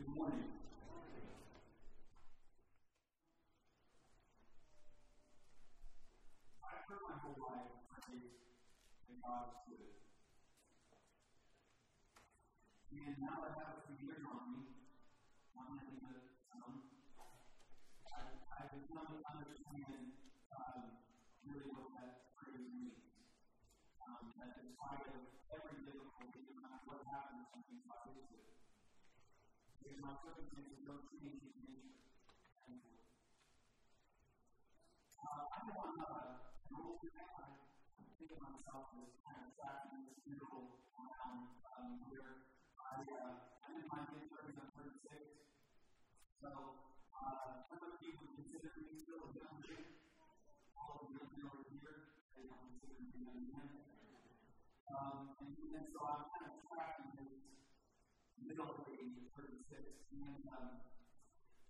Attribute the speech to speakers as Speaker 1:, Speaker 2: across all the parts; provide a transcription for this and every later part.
Speaker 1: Good morning. I've my whole life. And now that I have a on. I've to understand um, really what that phrase means. Um, that every difficulty, no matter what happens. I have on an old I think of myself as kind of trapped in this middle ground where I, I'm in my mid 30s, I'm 36. So, some you consider me still a. All over here, they don't consider me and, and so I'm kind of middle of age, 36. And um,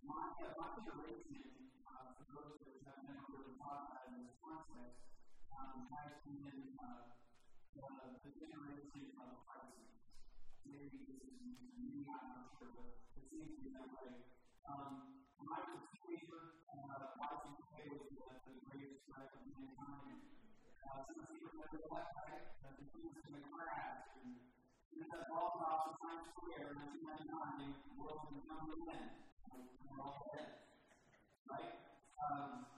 Speaker 1: my, uh, my generation, uh, for those that have never really thought about in this context, um, has been uh, the, the generation of crises. Maybe this is me, I'm not sure, but it seems to be that way. Um, I a teenager, uh, watching play was the, the greatest threat of mankind. Uh, some you remember that, right? The was in the crash we had all about Times Square in 1999, the world was number 10. We're all dead. Right? Um,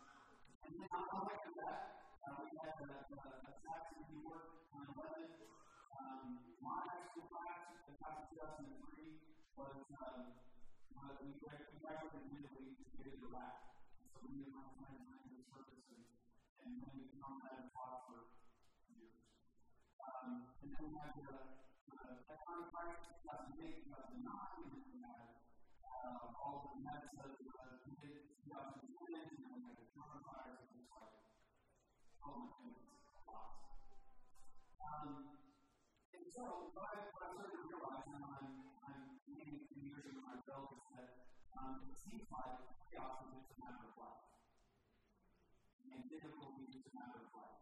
Speaker 1: and then on of that, uh, we had a, a, in New York, 9 11. Um, my high school class, the class of 2003, was, um, we, we graduated in Italy to get into Iraq. So we friends went to the service and, then we come back and taught for years. Um, and then we had the economic crisis, 2008, 2009, and then we had uh, all the mess of uh, mid 2010, and then we had the coronavirus, and it's like, oh my goodness, lots. Um, and so, what I, what I started to realize, and I'm, I'm maybe a few years into my belt, is that um, it seems like chaos is just a matter of life. And difficulty is just a matter of life.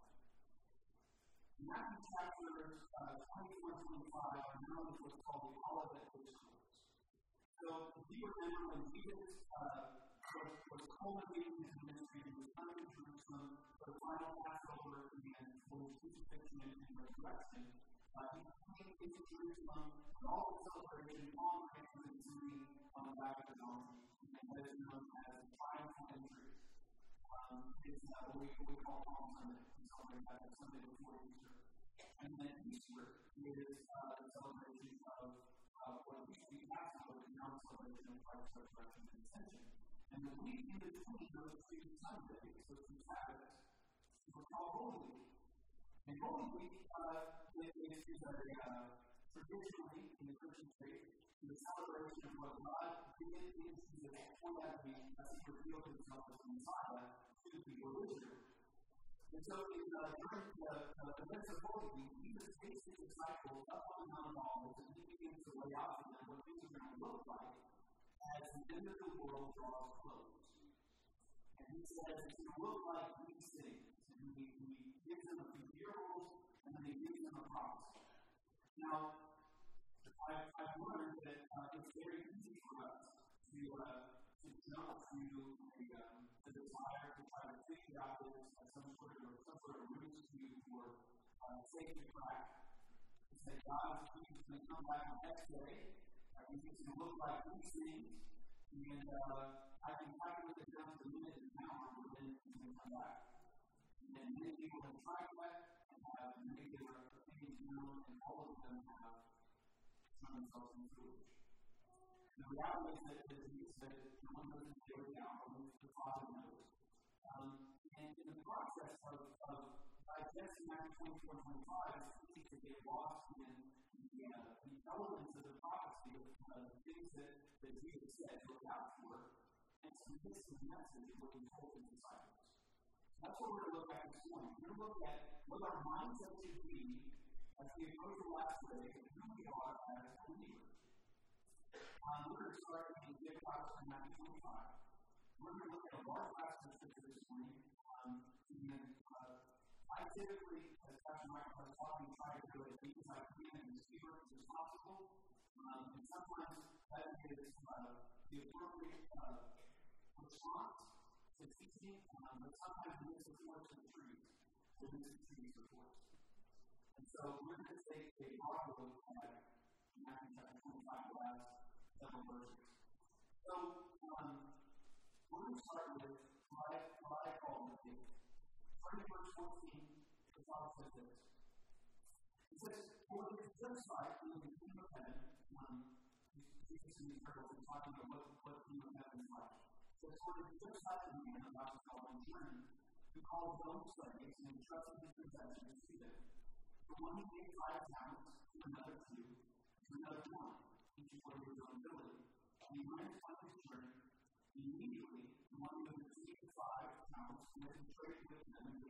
Speaker 1: Matthew chapter uh, 24 25 are known as what's called the Olivet Discourse. So, if you remember when Jesus uh, was, was culminating his ministry, he was coming to Jerusalem for the final Passover and for his crucifixion and resurrection. Uh, he came into Jerusalem with all the celebration, all the and singing on the back of the donkey, and that is known as the triumphal entry. Um, it's uh, what we, we call Palm Sunday, something like that, Sunday before Easter. And then Easter is uh, the celebration of uh, what we see Passover is now celebration of Christ's resurrection and ascension. And the week in between those two Sundays, those two Sabbaths, is called Holy Week. And Holy Week uh, is, is a, uh, traditionally in the Christian faith, the celebration of what God did in Jesus before that week as he revealed himself as Messiah to the people of Israel. And so, in, uh, during the, uh, the events of Holy Week, Jesus takes his disciples up on the Mount of Olives and he begins to lay out for them what things are going to look like as the end of the world draws close. And he says it's going to look like these things. And he, he gives them a few miracles and then he gives them a prophecy. Now, I've, I've learned that uh, it's very easy for us to, uh, to jump to the, um, the desire to try to figure out this as some sort of some sort of ruse to or uh, safety crack. To say God is going to come back the next day. I think it's going to look like these things, and uh, I can calculate down to the minute and hour when he's going to come back. And many people have tried that and have made their opinions known, and all of them have shown themselves be foolish. The reality is that, that said, no one day now, only the Father knows. Of, digesting Matthew 24 25, it's easy to get lost in the, uh, the elements of the prophecy of uh, the things that, that Jesus said to look out for, and to miss the message of he told his disciples. That's what we're going to look at this morning. We're going to look at what our mindset should be as we approach the last day and who we are as believers. Um, we're going to start in Matthew 25. We're going to look at a typically, as Pastor Michael was talking, try to do it as deep as I can and as fewer as possible. Um, and sometimes that is uh, the appropriate uh, response to teaching, um, but sometimes we miss the forest and trees. We miss the of forest. And so we're going to take a broad look at Matthew chapter 25, the last several verses. So, um, we're going to start with what I, what I call the faith. Starting verse 14, the says. It says, For it is just in the kingdom of heaven, um, Jesus in these parables is talking about what, the kingdom of heaven is like. So it's sort of just like the man about to go on journey who called own slaves and entrusted his possessions to them. For one he gave five talents, to another two, to another one, each according to his own ability. And he went on his journey. Immediately, the one who had received five talents and traded with them and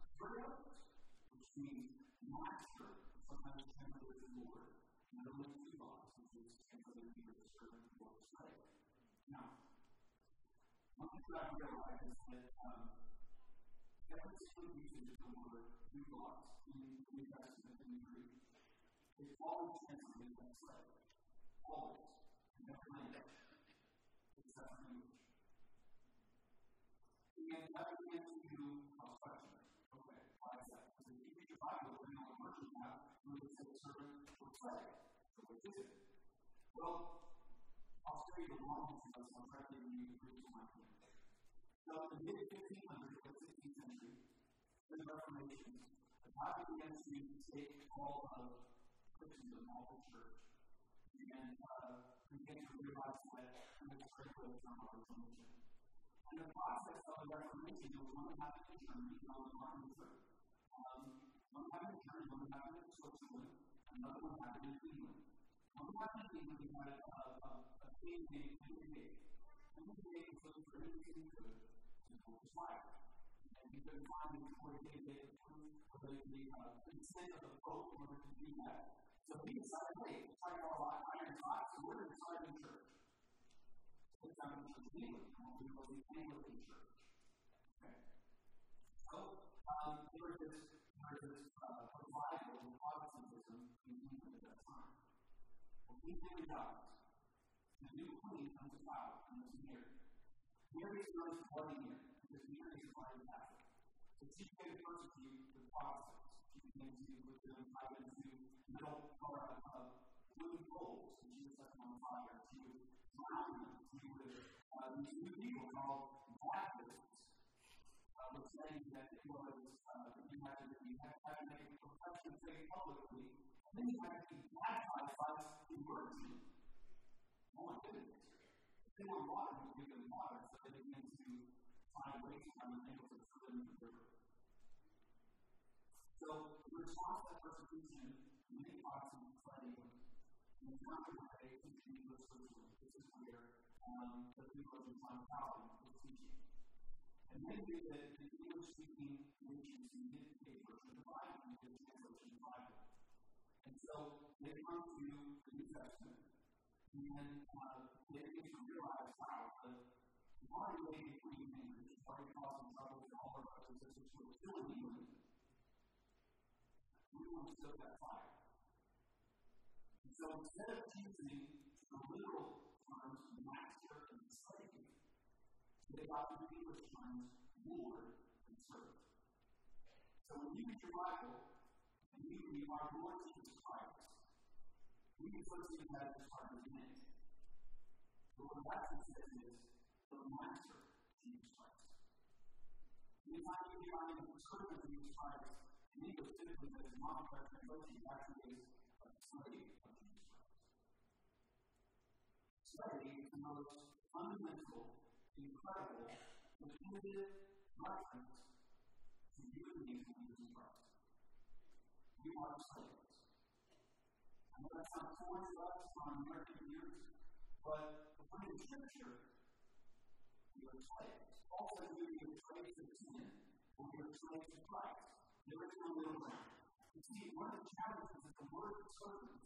Speaker 1: servant, which means master, sometimes translated as Lord, and the to God, which is servant or slave. Now, one thing I realize is that um, every single usage of the word "doulos" in the New Testament in the Greek is always translated as slave. Always. In every language. Except for English. And that begins to cause questions. Okay, why is that? Because if you read your Bible, you know, version you have, it? Well, I'll you the long to the Greek. So in the mid 1500s, the 16th century, the Reformation, the began to take all of Christendom, all the church, and uh, to realize that it was critical from our Reformation. And the process of the Reformation was one happened in Germany, one happened in Luther. Um, happened in Germany, one happened in Switzerland, another one happened in. One happened in England, we had a, a, named Henry VIII. Henry was looking for anything he could to his life. And he couldn't find before he the, the uh, consent of the Pope in order to do that. So he decided, hey, it's like our iron hot, so we're going to start a church. It's not a church in England, to the Anglican church. Okay. So um, there was this, there was this King Henry dies. The new queen comes about and is Mary. Mary is known as Bloody Mary because Mary is Roman Catholic. So she to persecute the Protestants. She began to put them tied into metal or uh, wooden poles, and she would set them on fire. She would drown them. She would uh, these new people called Baptists uh, were saying that it was uh, you had to you had to make a profession of faith publicly, and then you had to be baptized immersion. Oh my goodness. They were was given water, so they began to find ways to throw them in the. So, in response to that persecution, many and their way to Geneva, Switzerland. This is where um, the theologian John Calvin was teaching. And many knew that the English speaking nations needed a version of the Bible, translation of the Bible. And so they come to the New Testament and uh, they begin to realize, wow, the wide way between language is already causing trouble to all our brothers and who are still in England. We want to stoke that fire. And so instead of using the literal terms master and slave, they got the English terms Lord and servant. So when you read your Bible and you read our Lord Jesus Christ, we to as part of his name. But what that says is the master, Jesus Christ. Anytime you hear I'm the servant of Jesus Christ, in English typically that is not a correct translation, it actually a slave of Jesus Christ. Is the most fundamental, incredible, definitive reference to you and me Jesus Christ. We are slaves. I know that sounds foreign to on American ears, but But in Scripture, we are slaves. Paul says we are slaves of sin, or we are slaves Christ. Is. You see, one of the challenges that the word servant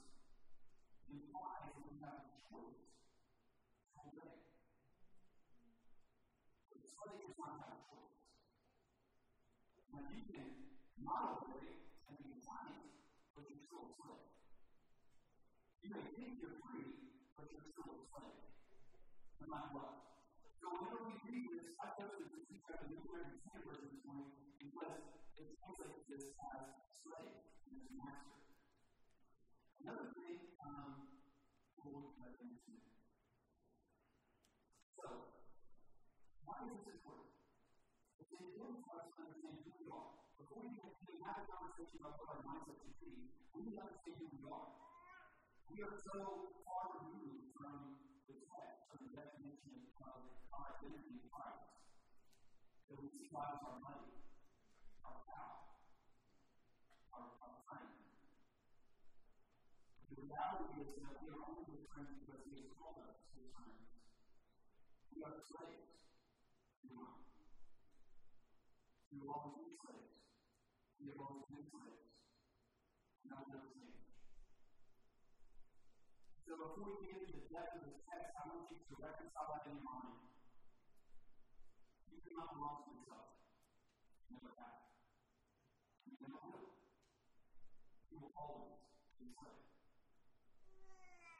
Speaker 1: implies that we have a choice to obey. But the slave does not have a choice. Now, you can not obey and be defiant, but you're still a slave. You may think you're free, but you're still a slave. No matter what. So whenever we read this, I chose to teach Standard Version this morning because it translates this as slave and as master. Another thing, um, we'll look at in a. So, why is this important? It's important for us to understand who we are. Before we can have a conversation about what our mindset should be, we need to understand who we are. We are so far removed from the text, from the definition of our identity in Christ, that we see God as our money, our power, our, our friend. The reality is that we are only friends because he has called us his friends. We are slaves. We are. We will always be slaves. We have always been slaves. And will never change. So before we get into the depth of this text, I want you to reconcile that in your mind. You do not belong to yourself. You never have. You never will. You will always be slave.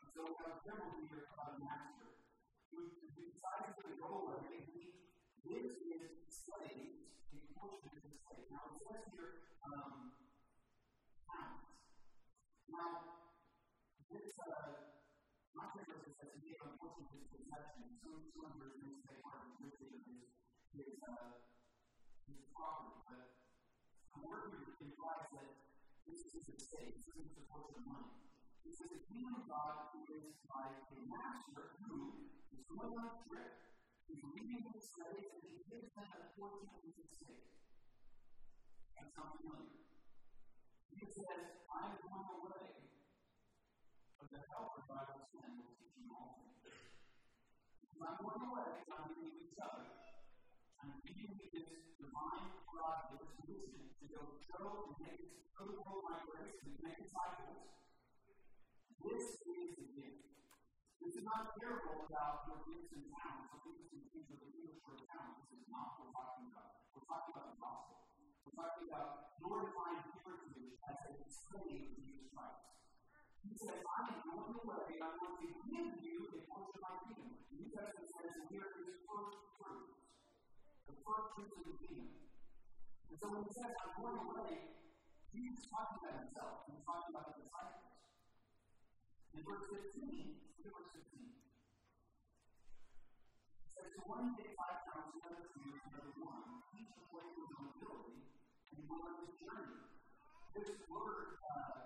Speaker 1: So we have a symbol here about a master who, decides to of it. He lives in slaves, he of his slave. Now it says here, um, talents. Now, this, uh, my translation says he gave a portion of his possession. Some, some versions say part of his, his, uh, his property, but the word here implies that this is a state, this is a portion of money. It says the kingdom of God is like a master who is going on a trip, he's leaving his slaves, and he gives them a portion of his estate. That sounds familiar. He says, I am going away, but the helper that I will send will teach you all things. Because I'm going away, I'm giving you each other. I'm giving you this divine God, this mission to go show and make show the my grace and make disciples. This is the gift. This is not a parable about your gifts and talents, or gifts and things of the English or talents. This is not what we're talking about. We're talking about the gospel. We're talking about your divine privilege as a slave of Jesus Christ. He says, I am going away, I'm going to give you a portion of my kingdom. The New Testament says, here is first fruits. The first fruits of the kingdom. And so when he says, I'm going away, he's talking about himself. He's talking about the disciples. In verse 15, look at verse 15. It says, So one day five pounds, another two, another one, each according to his own ability, and went on his journey. This word, uh,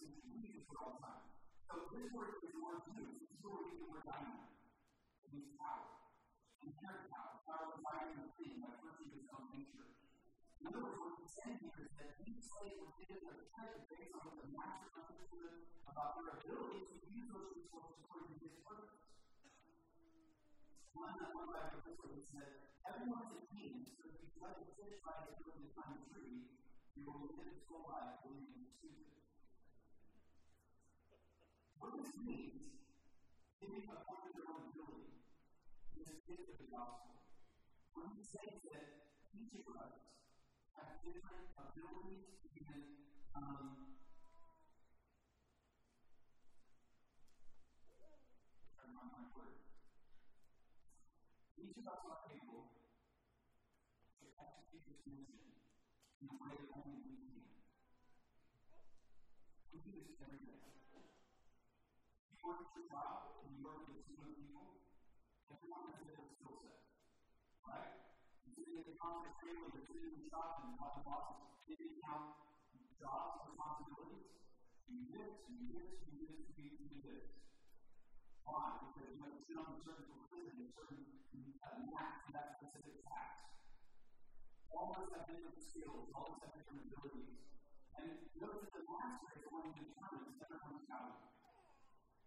Speaker 1: is for all time. So, this word is the word used, this is we. It means power inherent power, power of fire and thing, by virtue of his own nature. In other words, what he's saying here is that each slave was given a credit based on the master understood about their ability to use those resources according to his purpose. One, one writer said, Everyone is a king, so if you let a fish by its ability to climb a tree, you will live its whole life believing it's stupid. What this means, giving a point of their own ability, is the gift of the gospel. When he says that each of us have different abilities, even um. Each of us are able to execute this mission in a way that only we can. We do this every day. Work at your job and you work with a team of people, everyone has a different skill set. Right? You're sitting at the conference table, you're sitting in the shop, and all the bosses giving out jobs, responsibilities. You do this, you do this, you do this, you do this. Why? Because you have to sit on a certain proclivity, a certain uh, knack for that specific task. All of us have different skills, all of us have different abilities. And notice that the master is the one who determines everyone's value.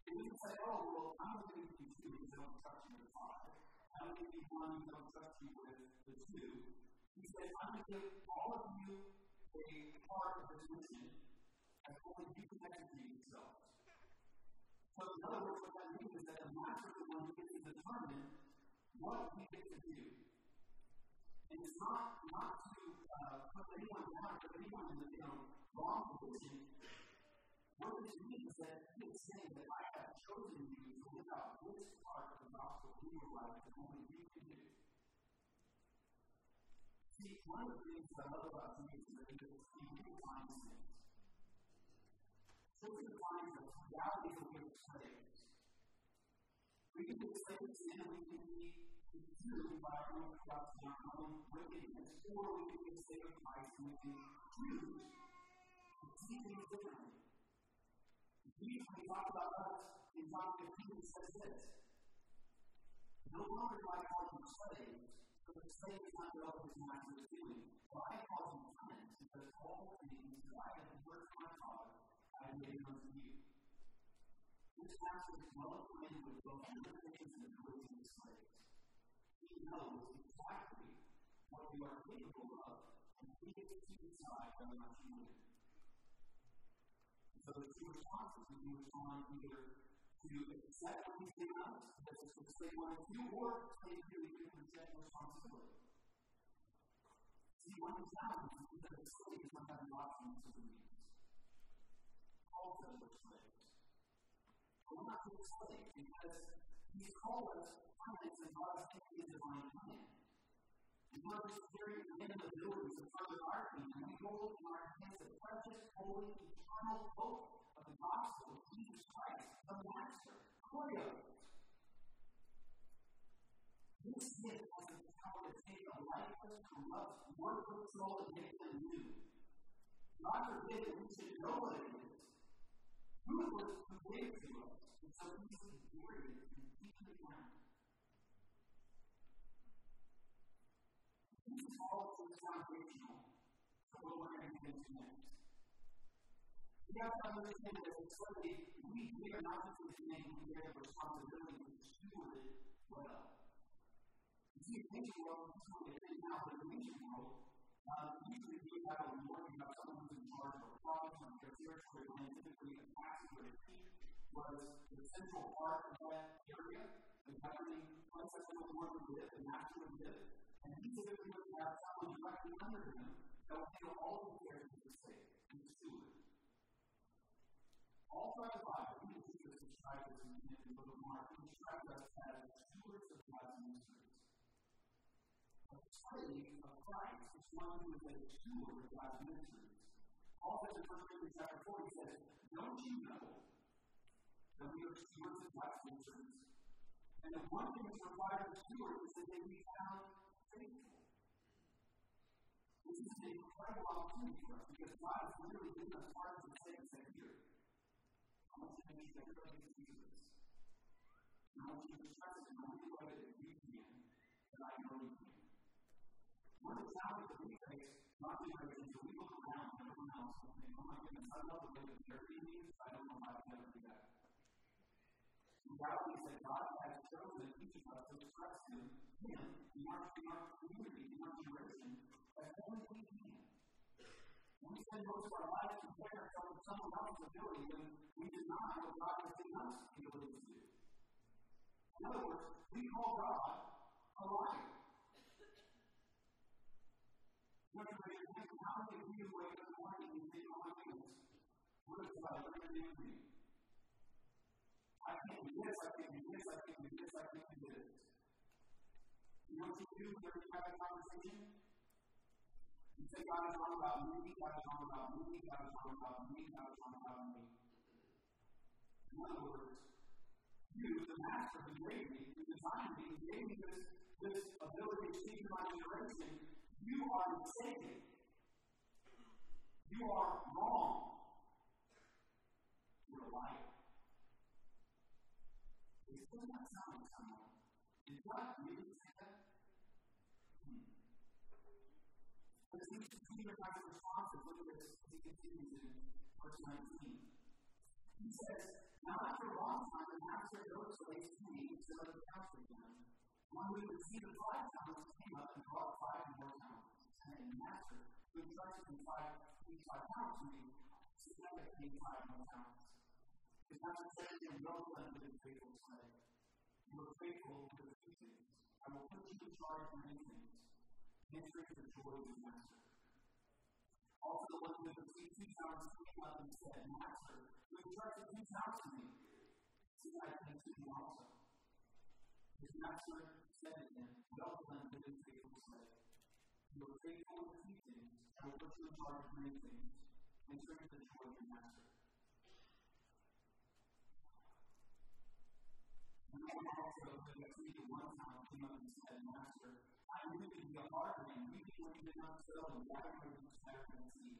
Speaker 1: And you say, oh, well, I'm going to give you two because I don't trust you with five. I'm going to give you one because I don't trust you with the two. He says, I'm going to give all of you a part of this mission as only you can execute yourselves. So, in other words, what that means is that the master is the one who gets to determine what he gets to do. And it's not, not to uh, put anyone down, put anyone in the you know, wrong position. What this means that saying that I have chosen you to live out this part of the gospel in your life that only you can do. See, one of the things I love about Jesus is that he redefines things. Scripture defines the reality of being slaves. We can be slaves and we can be consumed by our own corruption, our own wickedness, or we can be slaves of Christ and we can choose to see things differently. He talks about us in John 15, says this No longer do I call you slaves, but the slave is not know his master is doing. For I call you friends, because all things that I have heard from my Father, I have made unto you. This master is well acquainted with both limitations and the slaves. He knows exactly what we are capable of, and he gets to decide whether or not you win. So the responses we can respond either to accept what he's given us, as a slave one of you, or slave two, we can reject responsibility. See, one of the challenges is that the slave does not have the option says we're slaves. But we're not just slaves because he's called us friends and God's divine plan. And one of his very many abilities of further our kingdom, we hold in our hands the precious, holy, eternal hope of the gospel of Jesus Christ, the Master, Kyrios. This gift has the power to take a lifeless, corrupt, worthless soul and make them new. God forbid that we should know what it is. Who was who to us? And so easily buried and deeply grounded. Is all foundational for what we're going to next. We have to understand that we bear not just the name, we bear the responsibility to steward it well. You see, in world, this it is now, in ancient world, uh, usually have a lord, you someone who's in charge of a province or their territory, and typically a pastor or a chief was the central part of that area, the governing place where the Lord live, the master live, and he typically would have someone directly under him that would handle all the affairs of the state and the steward. All throughout the Bible, Jesus describes this in the book of Mark, he describes us as stewards of God's mysteries. A slave of Christ is one who is a steward of God's mysteries. Paul says in 1 Corinthians chapter 4, he says, Don't you know that we are stewards of God's mysteries? And the one thing that's required of stewards is that they be found faithful. This is an incredible opportunity for us because God has literally given us hearts and say and said, Here, I want to make sure everybody gets Jesus. And I want you to trust Him. I want you to know that you can, and I know you can. One of the challenges that not generations, is we look around at everyone else and think, oh my goodness, I love the way that they're eating. I don't know if I can ever do that. The reality is that God has chosen each of us to trust Him, Him, our, community, our generation, as we can. We spend most of our lives comparing ourselves with someone else's ability, then we deny what God has given us the ability to do. In other words, we call God a liar. When you raise your hand, how many of you wake up in the morning and say, oh my goodness, what is God to me? I can't do this, I can't do this, I can't do this, I can't do this. You know what you do when you have a conversation? You say, God is talking about me, God is talking about me, God is talking about me, God is talking about me. In other words, you, the master who made me, who designed me, who gave me this, this ability to see my generation, you are mistaken. You are wrong. You're a liar. Doesn't sound like someone? Did God really say that? Hmm. But it seems to Peter God's response. Look at this as he continues in verse 19. He says, Now after a long time, the master those slaves came to set up house for him. One who received five talents came up and brought five more talents. And the master, who had trusted him five, five talents to me, that he five more talents. His master said to him, Well done, good and faithful slave. You are faithful to the few things. I will put you in charge of many things. Enter into the joy of your master. Also, the one who had received two talents came up and said, Master, who entrusted two talents to me, see I can to you also. His master said to him, Well done, good and faithful slave. You are faithful in few things. I will put you in charge of many things. Enter into the joy of your master. And also, the received one time came up and said, Master, I knew that you are and what did not sow, and scattered in the seed.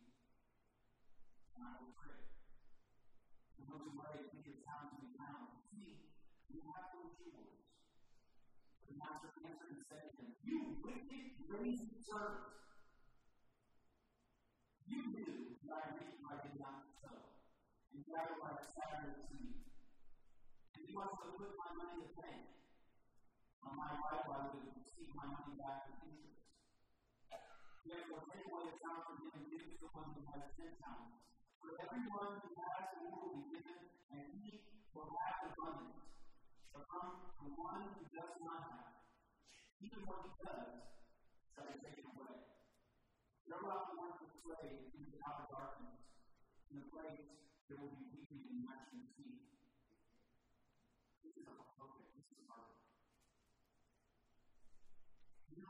Speaker 1: And I will pray. And when you pray, take your time to be found. See, you have those jewels. The master answered and said to him, You wicked, lazy servant! You knew that I what I did not sow, and scattered in the seed. And you also put my money in the bank. On my right, I would receive my money back interest. Therefore, take away the talent from him and give it to the one who has ten talents. For everyone who has more will be given, and he will have abundance. But from the one who does not have, even what he does shall be taken away. The work of the slave into outer darkness. In the place there will be weeping and gnashing teeth. This is a okay, this is hard. You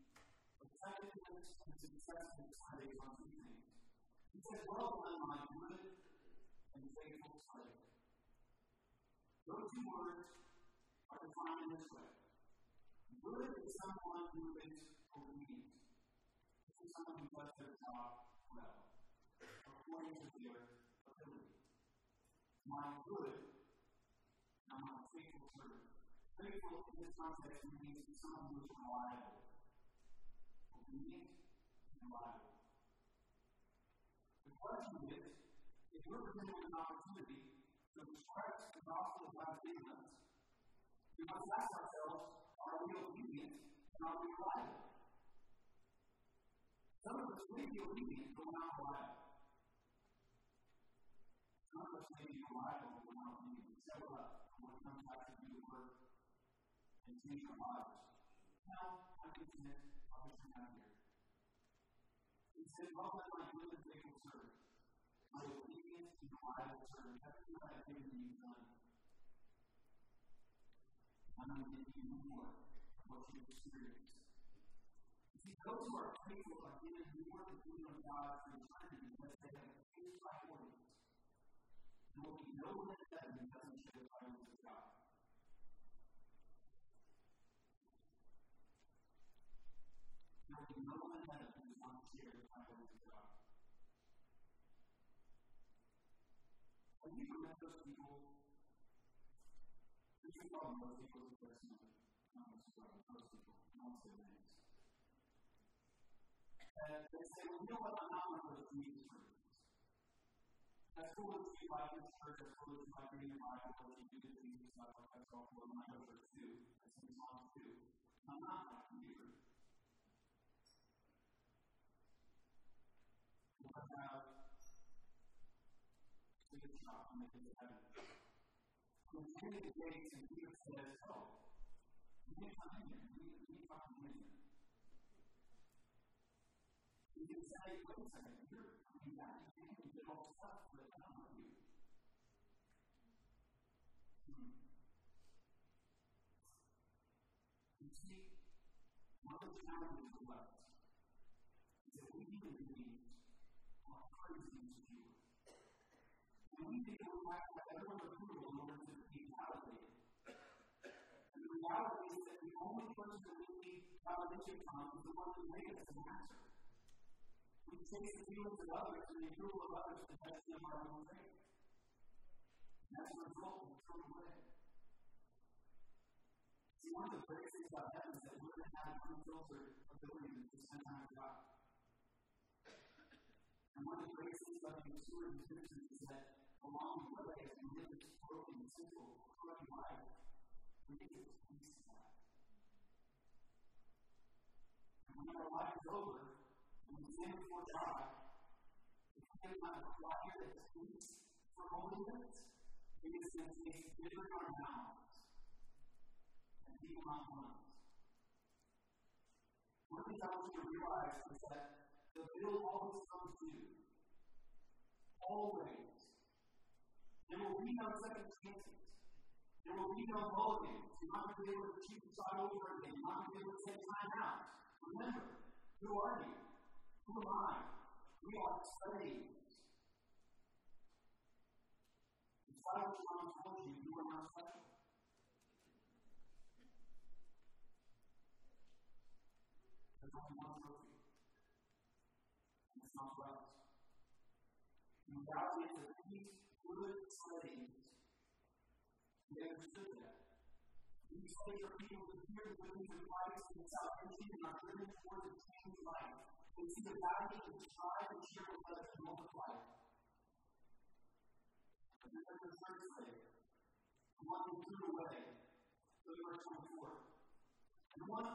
Speaker 1: effectiveness and success in Sundays on things. He said, Well done, my good and faithful slave. Those two words are defined in this way. Good is someone who is obedient. This is someone who does their job well, according to their ability. My good, and my faithful servant. Faithful in this context means someone who is reliable, obedient, and reliable. The question is, if we're presented an opportunity to express the gospel of God's given we must ask ourselves, are we obedient and are we reliable? Some of us may be obedient, but we're not reliable. Some of us may be reliable, but we're not obedient. Show up it comes time to do the work and change our lives. Now, I'm content. I'll just hang out here. He said, Well, let my good faithful servant, my obedient and reliable servant, everything that I've given you done. I'm going to give you more of what you've experienced. See, those who are faithful are given more of the of God for eternity because they have fixed priorities. There will be no one in heaven who doesn't share the priorities of God. There will be no one in heaven who does not share the priorities of God. Have you met those people? Who's your problem? Those people are listening. Not those people. Won't say names. And they say, well, you know what? I'm not one of those Jesus. That's cool that you like your church, that's cool that you like reading your Bible, that you do the stuff, like that's all cool, I go church too. I too. I'm not like you. What about shop and make it heaven? When he came to the gates and Peter says, Oh, you can't come in here. You to come in here. Can say, wait a second, you're coming back. You came and did all the stuff, but I you. Hmm. You see, one of the challenges of is that we beings are crazy validated. And the reality is that the only person we need validation from is the one us. We chase the feelings of others and the others. And as a result, we turn away. See, one of the greatest things about heaven is that we're going to have unfiltered ability to God. And one of the greatest things about Christians is that along the way, as we live this broken, sinful, corrupt life, we get this peace in. And when our life is over, and we stand before God, we can kind of quiet that peace for holiness, going to taste bitter in our mouths and deep in our lungs. One things I want you to realize is that the bill always comes due. Always. There will be no second chances. There will be no mulligans. You're not going to be able to keep the over again. You're not going to be able to take time out. Remember, who are you? Who am I? We are slaves. The Bible told you you are not special. There's only one trophy. And it's not peace, good slaves. They understood that. These are people who hear the news of Christ and salvation and are driven towards a changed life. They see the value to strive and share with others and multiply. But then there's a third slave, the one who threw away. At verse 24. And one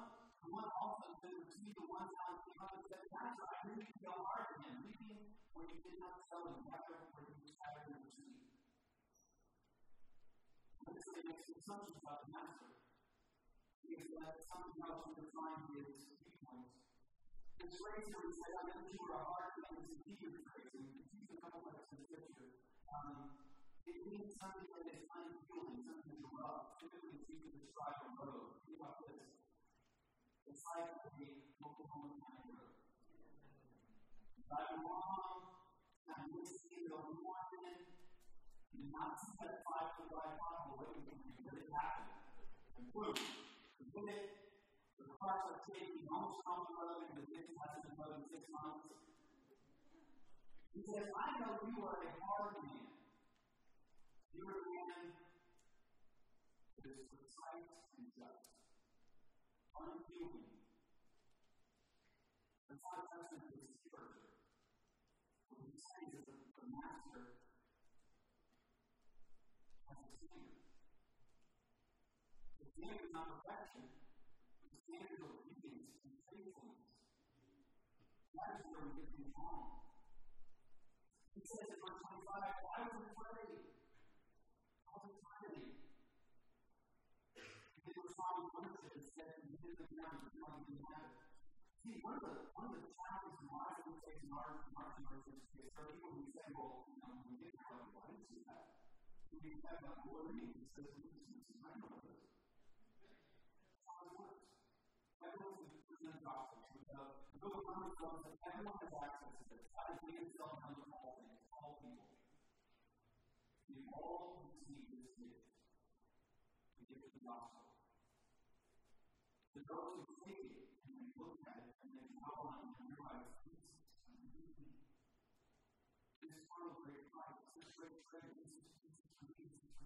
Speaker 1: the one also to receive the one found came up and said, Master, I to be hard to him, reaping where you did not and gather where you scattered and received. And this they make some assumptions about master. Because that something else find his viewpoints. This here would say, I know you are a hard man, is a Hebrew phrase, and you can use a couple of in scripture. Um, it means something that is unyielding, something that's rough. Typically, it's used to describe a road. Think about this. It's like a Oklahoma County road. Driving of listening to the you did not that wide pothole waiting for you, but it happened. And boom, hit it, the cars are shaking, almost on the road, and the ditch hasn't been in six months. He says, I know you are a hard man. You are a man who is precise and just unyielding. And is his character. What he's saying is that the master standard. The standard is not perfection, the standard of obedience and faithfulness. That is where we get things wrong. He says in verse 25, I was afraid. I was afraid. He did respond with ownership and said, You did didn't have it. See, one of the one of the challenges in life we face in our is there are people who say, Well, you like, well, I didn't see that. When we have what you says, how it present the. The book of Romans tells us that everyone has access to this. Has made himself known to all things, all people. We all receive this gift. The gift of the gospel. To those who take it and they look at it and they follow on and realize this is of great life, this great treasure, this is this is for me,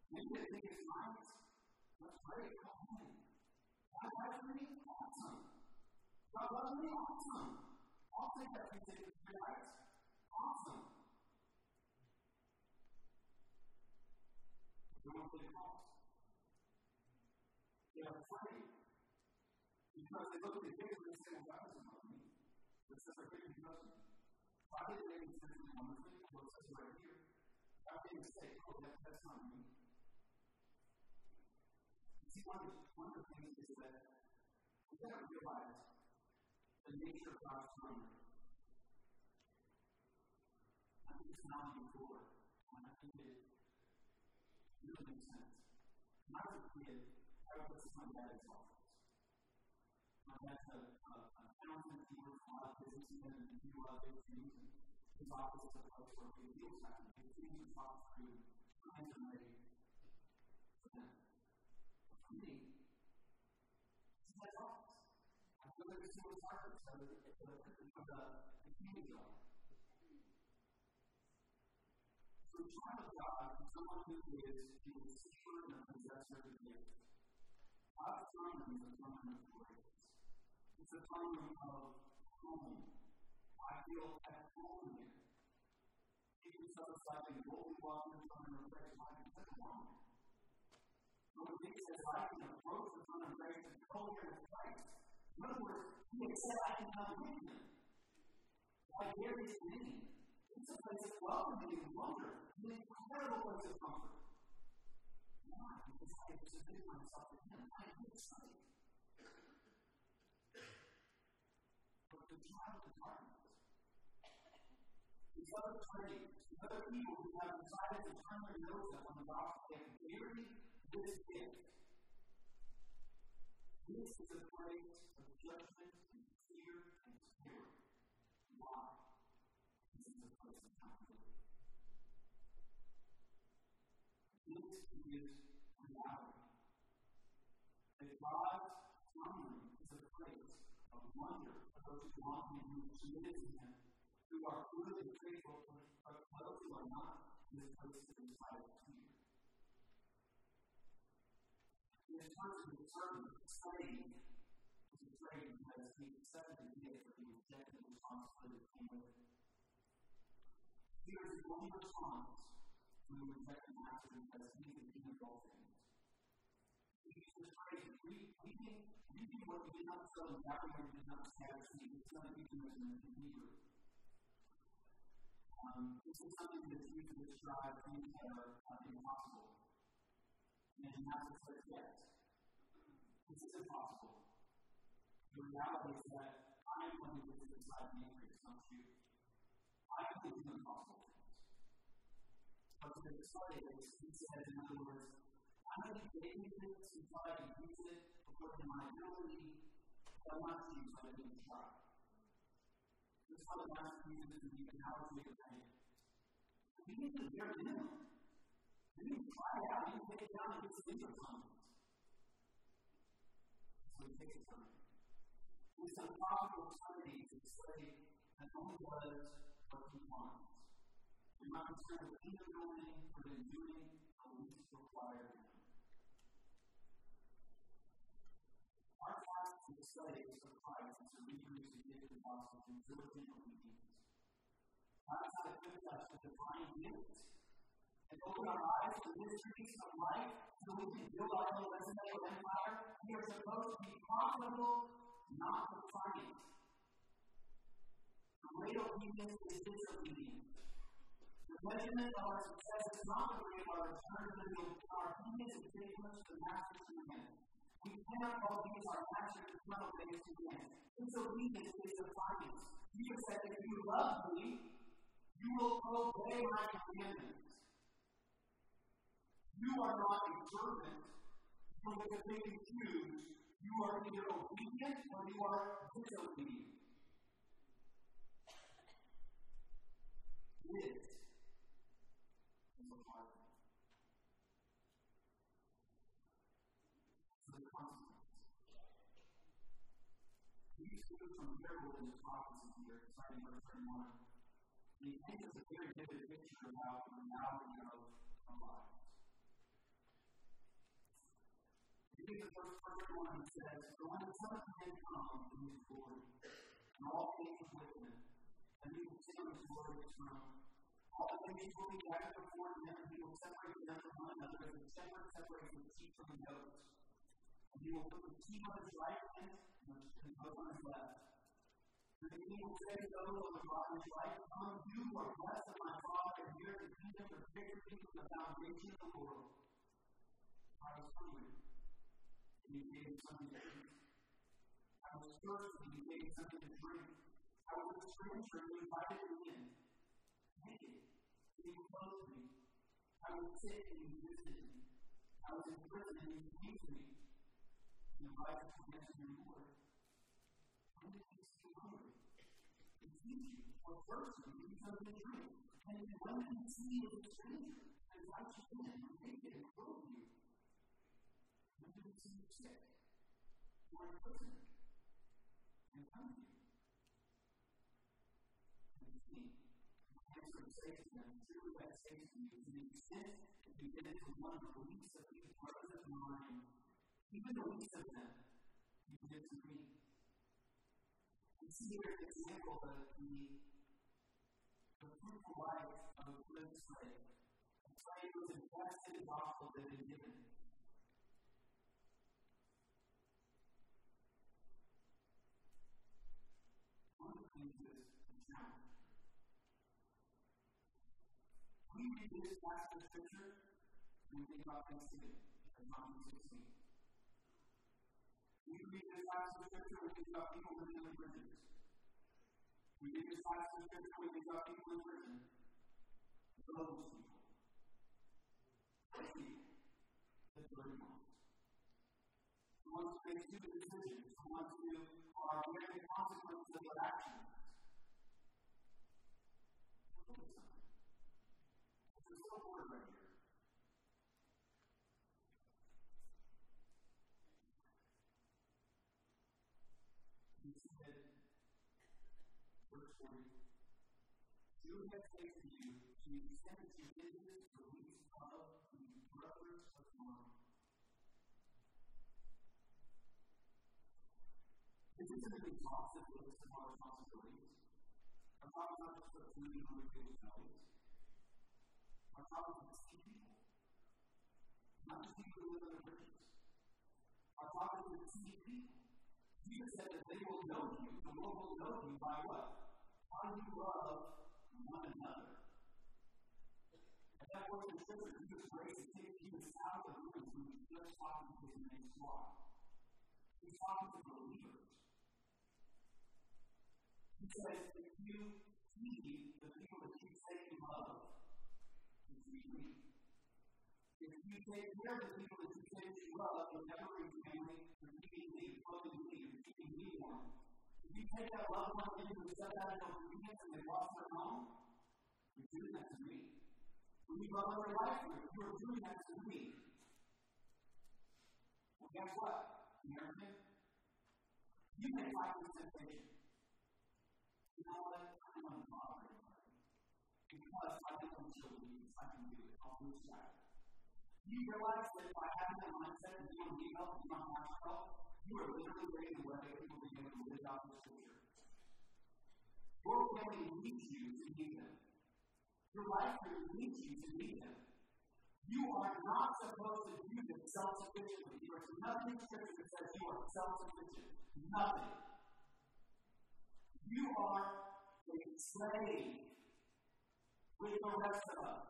Speaker 1: Maybe they think it's nice. That's great. On. God loves me? Awesome. God loves me? Awesome. I'll take that thing to the right. Awesome. Don't put it off. They're afraid. Because they look at the picture and say, well, God doesn't love me. Does me. Why did they say it wonderfully? Well, it says right here. How can you say, oh, that, that's not me? See, one of, of the things is that we got to realize the nature of God's hunger. I think it's not before, and I think it really makes sense. When I was a kid, I would listen to my dad's office. My dad's a, accountant, he works a lot of businessmen and do a lot of things. His office is a place where big deals happen. Big things are talked through, plans are made for them. But for me, it's my office. I feel like it's so to the, the, the, the. So the child of God is someone who is receiver and possessor of gifts. God's throne room is a room of grace. It's a room of home. I feel at home here. So boldly walk in the throne room of grace, why is that wrong? But when he says, I can approach the throne of grace and go here with Christ, in other words, he has said, I can come with him. Why, there is many. It's a place of welcoming and wonder, an incredible place of comfort. Why? Because I have submitted myself to Him. I am His son. But the child of darkness, these other parties, these other people who have decided to turn their nose up on the gospel, they have buried this gift. This is a place of judgment and fear and terror. Why? This is a place of accountability. This is reality. That God's throne is a place of wonder for those who want to be submitted to Him, who are good and faithful, but those who are not, this place of fear. This person is certainly afraid, is afraid because he accepted the gift, he rejected the responsibility that came with it. Here is the only response when we reject the master because he is the all things. Is crazy. We, we, think, we what did not sow in Babylon, we not seed. It's not euphemism in Hebrew. Um, this is something that's used to describe things that are uh, impossible. And Jesus says, yes, this is impossible. The reality is that I am one who lives inside the increase, not you. I am the impossible things. But to the study, he says, in other words, to give you this until I use it according to my ability, but not to use it, I'm going to try. This is how the master uses the analogy of pain. We need to bear minimum. We need to try it out. We need to take it down and get some So he takes it to study does what he wants. You're not concerned with either building or in doing the least required of him. Our task is to study of Christ and to reproduce the gift of gospel through diligent obedience. God has divine gifts and open our eyes to the mysteries of life so we can build our own resume empire. We are supposed to be profitable, not. The great obedience is disobedience. The measurement of our success is not the rate of our return to the our obedience is faithfulness to the master's command. We cannot all use our master's eternal based command. Disobedience is defiance. Jesus said, if you love me, you will obey my commandments. You are not a servant, so because they can choose, you are either obedient or you are disobedient. This is hard one. So the consequence. We see from parable in the prophecy here, starting verse 31. he paints us a very vivid picture about the reality of our He the first part one, he says, For when the Son of Man comes in his glory, and all things with him, and he will sit on his glorious throne. All the enemies will be gathered before him, and he will separate them from one another, as a shepherd separates the sheep from the goats. And he will put the sheep on his right hand, and the goats on his left. And the king will say to those on the Father's right, Come, you are blessed of my Father, and hear the kingdom prepared for you from the foundation of the world. I was hungry, and gave me something to eat. I was thirsty, and you gave me something to drink. I was a stranger, and invited me in. Naked, and clothed me. I was sick, and visited me. I was in prison, and came me. And. When did see hungry? And feed you, or thirsty, and give something to drink? And when did you a stranger? And invite you in, and naked, and you? When did you see you sick? Or in prison? And come to you? say to them, truly I say to you, to the extent that you get into one of the least of of mine, even the least of them, you did to me. See here an example of the, the fruitful life of a good slave. A slave was invested in the gospel that had been given. One of the things is the challenge. We read this passage of Scripture we think about Thanksgiving and Matthew 16. We read this passage of Scripture we think about people living in prisons. We read this passage of Scripture we think about people in prison. Those people. Those people. The dirty ones. The ones who make stupid decisions. The ones who are bearing the consequences of their actions. Look at something. There's no word right here. He said, 40, You have taken you to the extent you did this the least of the brothers of mine. This isn't an exhaustive list of our responsibilities. Talking about just the of our problem is to see people. Not just people who live in the churches. Our to people. Jesus said that they will know you. The world will know you by what? How you love one another. At that point in Scripture, Jesus grace to take Jesus out of the room when he's just talking to his next flock. He's talking to believers. He says, if you feed the people that you say you love, if you take care of the people that you say you love, you'll never reach family, you're keeping me, clothing me, you're keeping me warm. You take that loved one in who set out in obedience and they lost their home, you're doing that to me. When you love other life you are doing that to me. Well, guess what? American? You may fight this temptation. You know what? I'm not bothering because I can control these, I can do it. I'll lose sight. You realize that by having that mindset and you don't need help, you don't have you are literally ready to let people be able to live out the scripture. Your family needs you to meet them. Your life group needs you to meet them. You are not supposed to do this self sufficiently. There is nothing in Scripture that says you are self sufficient. Nothing. You are a slave with the rest of us.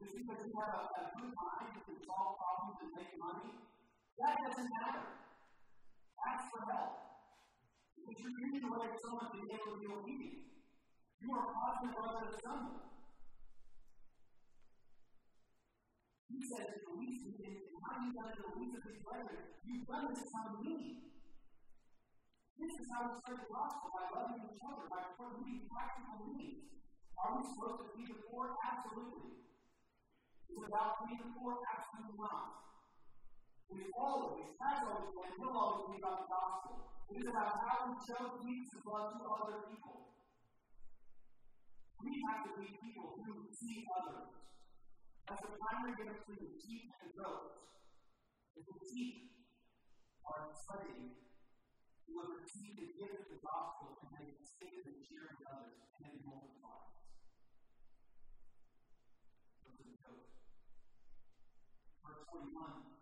Speaker 1: Just because you have a, a good mind, you can solve problems and make money, that doesn't matter. Ask for help. Because you're treating like someone being able to be obedient. You are causing brother to stumble. He says, the least of these, how you done it least of these brethren? You've done this on me. This is how we spread the gospel by loving each other, by meeting practical needs. Are we supposed to feed the poor? Absolutely. Is it about feeding the poor? Absolutely not. We've always, has always and will always be about the gospel. It is about how we show and love to other people. We have to be people who see others. As the primary difference between sheep and goats is the sheep are slaves who have received the gift of the gospel and they it and share with others and then multiply. Verse 41.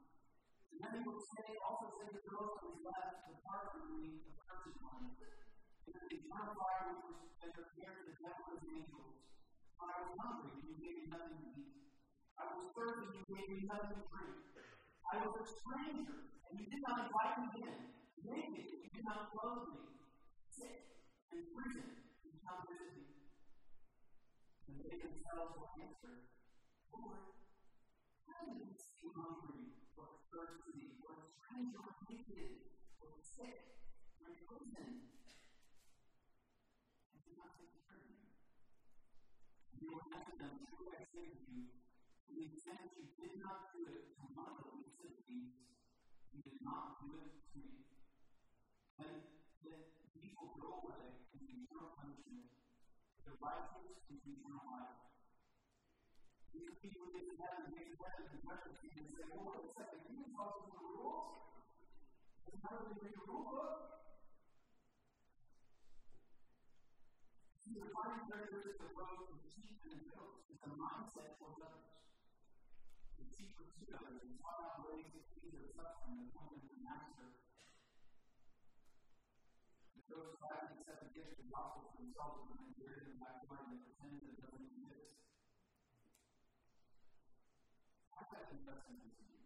Speaker 1: And he will say, also say to those who left, depart from me, the cursed one. And then the eternal fire which was prepared for the death the angels. I was hungry, and you gave me nothing to eat. I was thirsty, and you gave me nothing to drink. I was a stranger, and you did not invite me in. Naked, you did not clothe me. Sick, in prison, you did not visit me. And they themselves will answer, Lord, how did we see hungry, or thirsty, or a stranger, or naked, or sick, or prison? And did not take care of you. They will answer them, Truly I say to you, to the extent you did not do it to one of the these, you did not do it to me. And that these will go away into eternal punishment, the righteous into eternal life. These people get to heaven and make heaven and judgment seat and say, a follow the rules? You read the rule book. See, the of both the sheep and the goats is the mindset towards others. The sheep pursue others and sought out ways to ease their suffering and point them to the master. The goats gladly accept the gift of the gospel for themselves and then bury them back away and pretend that it doesn't exist. Investment into you.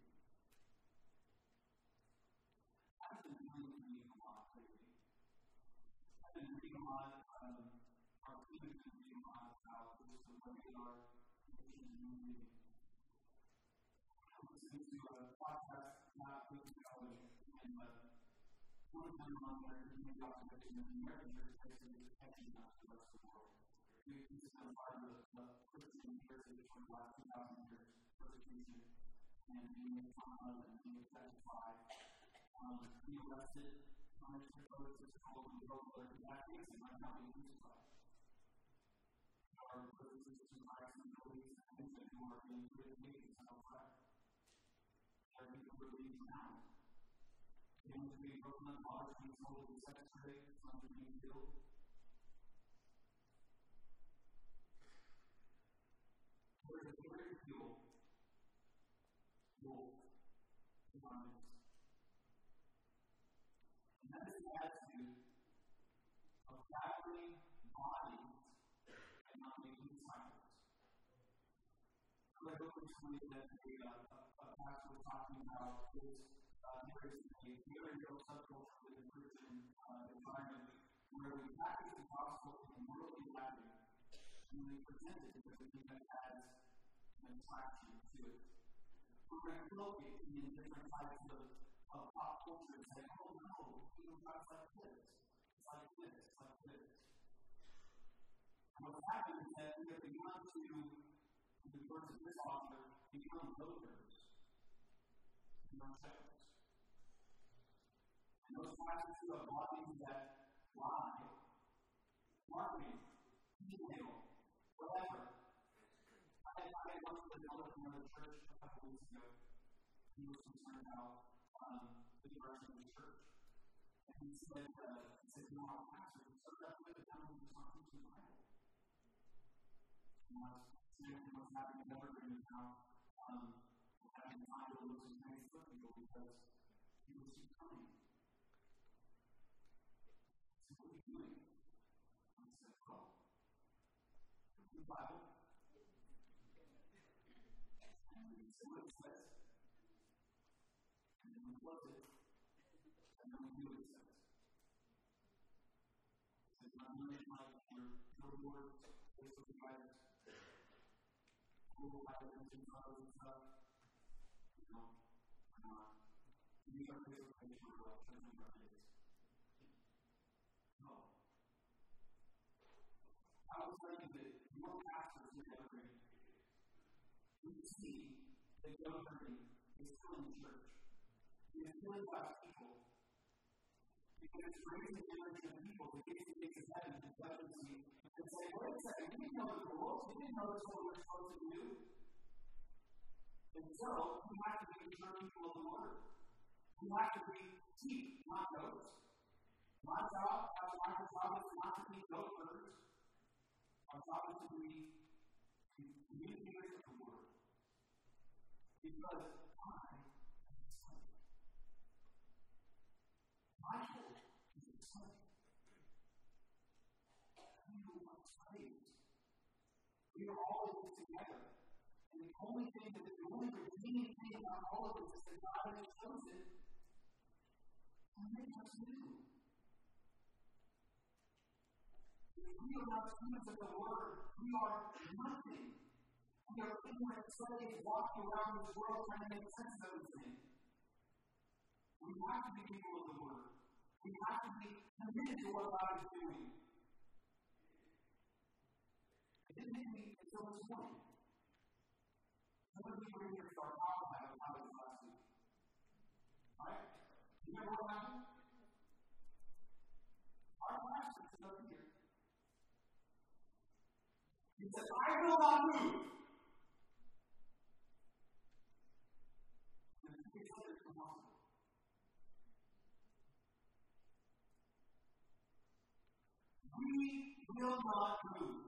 Speaker 1: I've been really reading a lot lately. I've been reading a lot, um, our team been reading a lot about the way we are Christian community. I listened to a podcast last week ago, and uh, one of them on there is making observation that the American church is catching up to the rest of the world. We, we spent part of the, the Christian heritage for the last 2,000 years persecution and being made and being objectified, um, being arrested, punished for purposes called and broke other tactics and not be crucified. Our and sisters Christ and police and who are being put in cages outside. There are people who are being drowned. Families being broken up, daughters being sold sex trade, sons are being killed. There is a very fuel wolf in our midst. And that is the attitude of gathering bodies and not making disciples. I read over recently that a, uh, a pastor was talking about his uh, there is a very subculture within Christian uh, environment where we package the gospel in worldly language and we present it because we think that has an attraction to it we're going to look at in different types of, of pop culture and say, oh no, you know, like this, like this, like this. And what's happened is that we have begun to, in the words of this author, become voters in ourselves. And those pastors who have bodies that lie, marketing, email, whatever. I, I once was elder from another church a couple weeks ago. He was concerned about um, the direction of the church. And he said, uh, he said, you know, our pastor so that way that now he's not teaching the Bible. And I was to what's happening um, having time to look at Facebook people because people keep coming. So what are you doing? I said, well, the Bible. See what it says. And then we close it. And then we do what it says. It I'm learning my your billboards, Photos and stuff. You know. No. I will tell you that your pastors in Evergreen we see that Evergreen is still in the church. It is filling God's people. Because it's raising the generation of people to to the gates of heaven judgment seat, and say, wait a second, we didn't know the rules, we didn't know this is what we're supposed to do. And so, we have to be mature people of the Word. We have to be sheep, not goats. My job, as my job is not to be goat herders. Our job is to be communicators of the Word. Because I am excited. My hope is excited. We are slaves. Are all in this together. And the only thing that the only redeeming thing about all of this is that God has chosen to make us new. If we are not students of the Word, we are nothing. We are ignorant slaves walking around this world trying to make sense of everything. We have to be people of the Word. We have to be committed to what God is doing. It didn't until this morning. Some of you last week. Right? You remember what happened? Our over here. He said, I will not move. We will not move.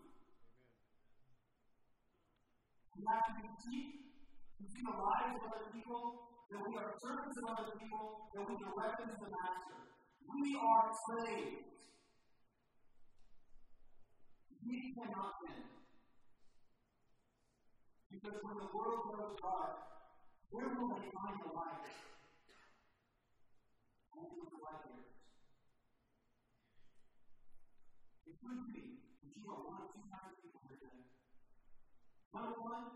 Speaker 1: We have to be deep. We see the lives of other people, that we are servants of other people, that we direct them to the Master. We are slaves. We cannot win. Because when the world goes dark, where will they find the light? Only with the light bearers. It could be that you are one of two kinds people here today. Number one,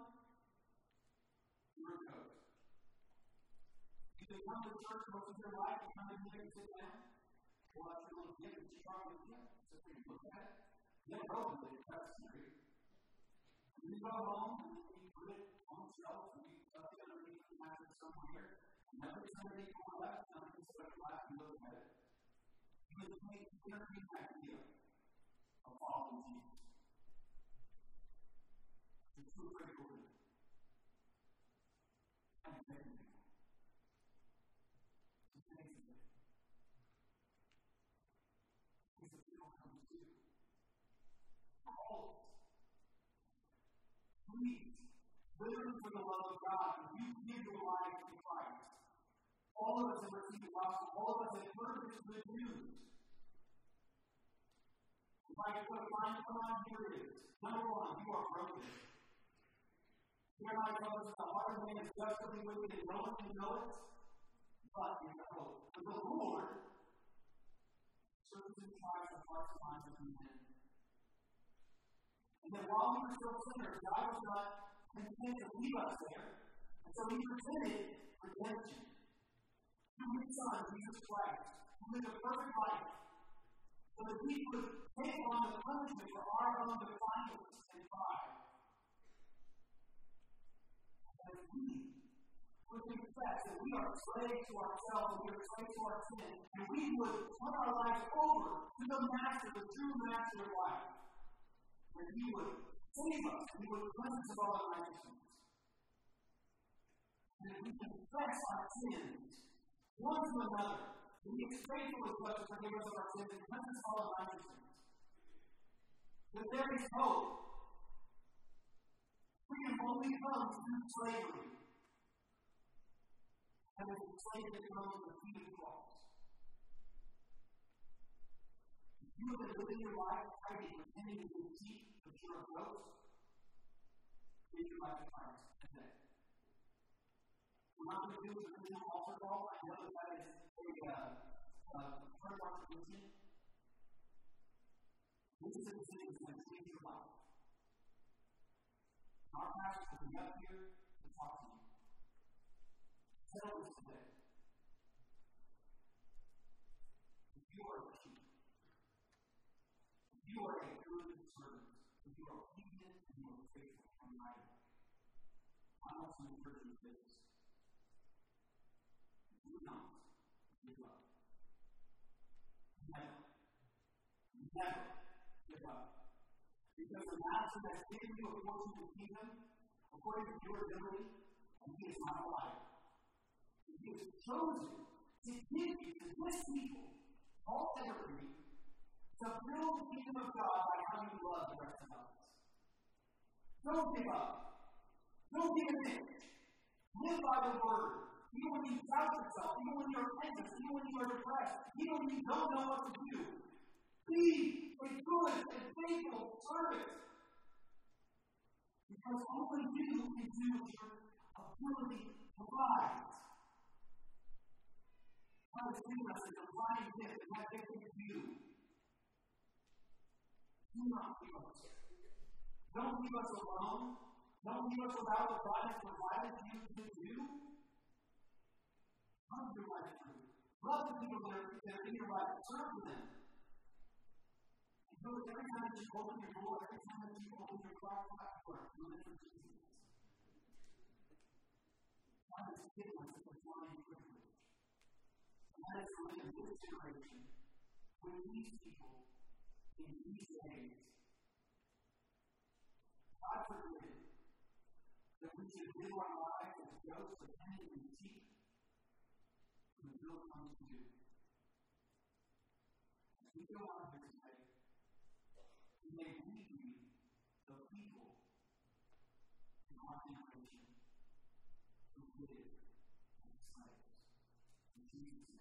Speaker 1: you're a ghost. You can come to church most of your life, you come in here sit down, pull out your little gift that you probably get, sit there and look at it, then open it, that's serious. You go home and you put it on the shelf and you tuck it underneath the mattress somewhere. And every time you go left, something starts laughing and look at it. You would take every idea of following Jesus. It's too critical to it. And it's everything. It's amazing. Because if you don't come to do, all of us, please, for the love of God, you give your life Christ. All of us have received the gospel. All of us have heard this good news. If I a line come here it is. Number one, you are broken. Tells us the heart of man is desperately wicked and no one can know it. But know, the Lord searches and tries the hearts and minds of men. And that while we were still sinners, God was not content to leave us there. And so he presented redemption. Through his Son, Jesus Christ, who lived a perfect life, so that he could take on the punishment for our own defiance and pride. And as we would confess that we are slaves to ourselves and we are slaves to our sin, and we would turn our lives over to the Master, the true Master of life that He would save us and He would cleanse us of all unrighteousness. And that we confess our sins one to another. And He is faithful as well to forgive us of our sins and cleanse us of all unrighteousness. That there is hope. Freedom only comes through slavery. And it's a slave that comes with the feet of the cross. You have been living your life hiding, pretending to be deep, but you're a ghost. Give your life to Christ today. We're not going to do the original altar call. I know that that is a uh, uh, of our. This is a decision that's going to change your life. Our pastor will be up here to talk to you. Tell us today. If you are a sheep, you are a good servant. If you are obedient and you are faithful and mighty. I want to encourage you this. Do not give up. Never. Never give up. Master has given you a portion of the kingdom according to your ability, and he is not a liar. He has chosen to give you to this people, all evergreen, to build the kingdom of God by how you love the rest of us. Don't give up. Don't give in. Live by the word. Even when you doubt yourself, even when you're anxious, even when you are depressed, even when you don't know what to do, be a good and faithful servant. Because only you can do what your ability provides. God has given us a divine gift and that gift is you. Do not leave us. Don't leave us alone. Don't leave us without what God has provided you to do. Love your life. Love the people that are in your life. Serve them. So every time you open your door, every time you open your platform, you. God us divine privilege. And that is in this generation these people in these days. God forbid that we should live our lives as goats of and sheep will come to you. As we go on here today, may we be the people our generation who live as slaves. In Jesus'.